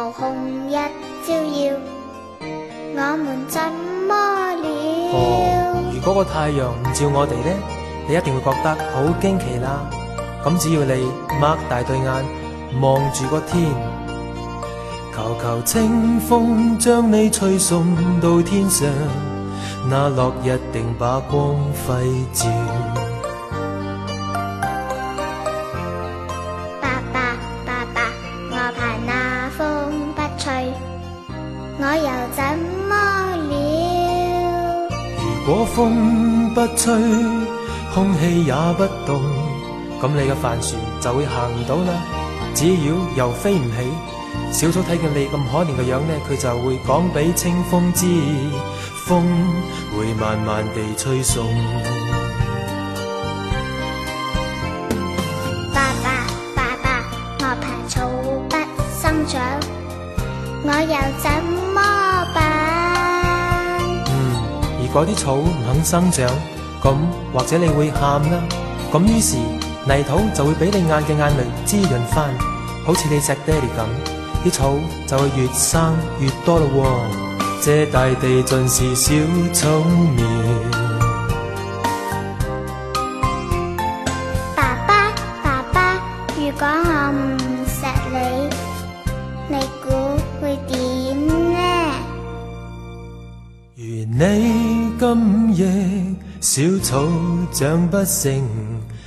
无红日照耀，我们怎么了？哦，如果个太阳唔照我哋呢，你一定会觉得好惊奇啦。咁只要你擘大对眼望住个天，求求清风将你吹送到天上，那落日定把光辉照。我又怎么了？如果风不吹，空气也不动，咁你嘅帆船就会行唔到啦。只要又飞唔起，小草睇见你咁可怜嘅样呢，佢就会讲俾清风知，风会慢慢地吹送。我又怎嗯，如果啲草唔肯生长，咁或者你会喊啦，咁于是泥土就会俾你眼嘅眼泪滋润翻，好似你锡爹哋咁，啲草就会越生越多咯喎。这大地尽是小草苗，爸爸爸爸，如果我唔锡你，你估？会点呢？如你今夜小草长不成，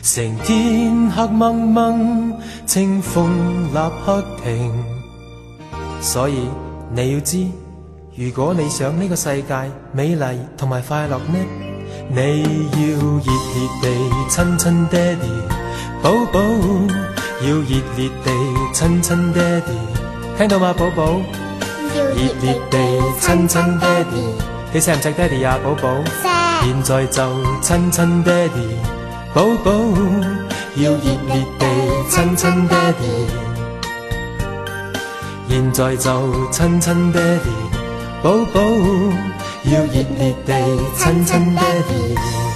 成天黑蒙蒙，清风立刻停。所以你要知，如果你想呢个世界美丽同埋快乐呢，你要热烈地亲亲爹哋，宝宝要热烈地亲亲爹哋。听到吗，宝宝？要热烈地亲亲爹哋，你识唔识爹哋呀，宝宝？识。现在就亲亲爹哋，宝宝热烈地亲亲爹哋你识唔识爹哋呀宝宝现在就亲亲爹哋，宝宝要热烈地亲亲爹哋。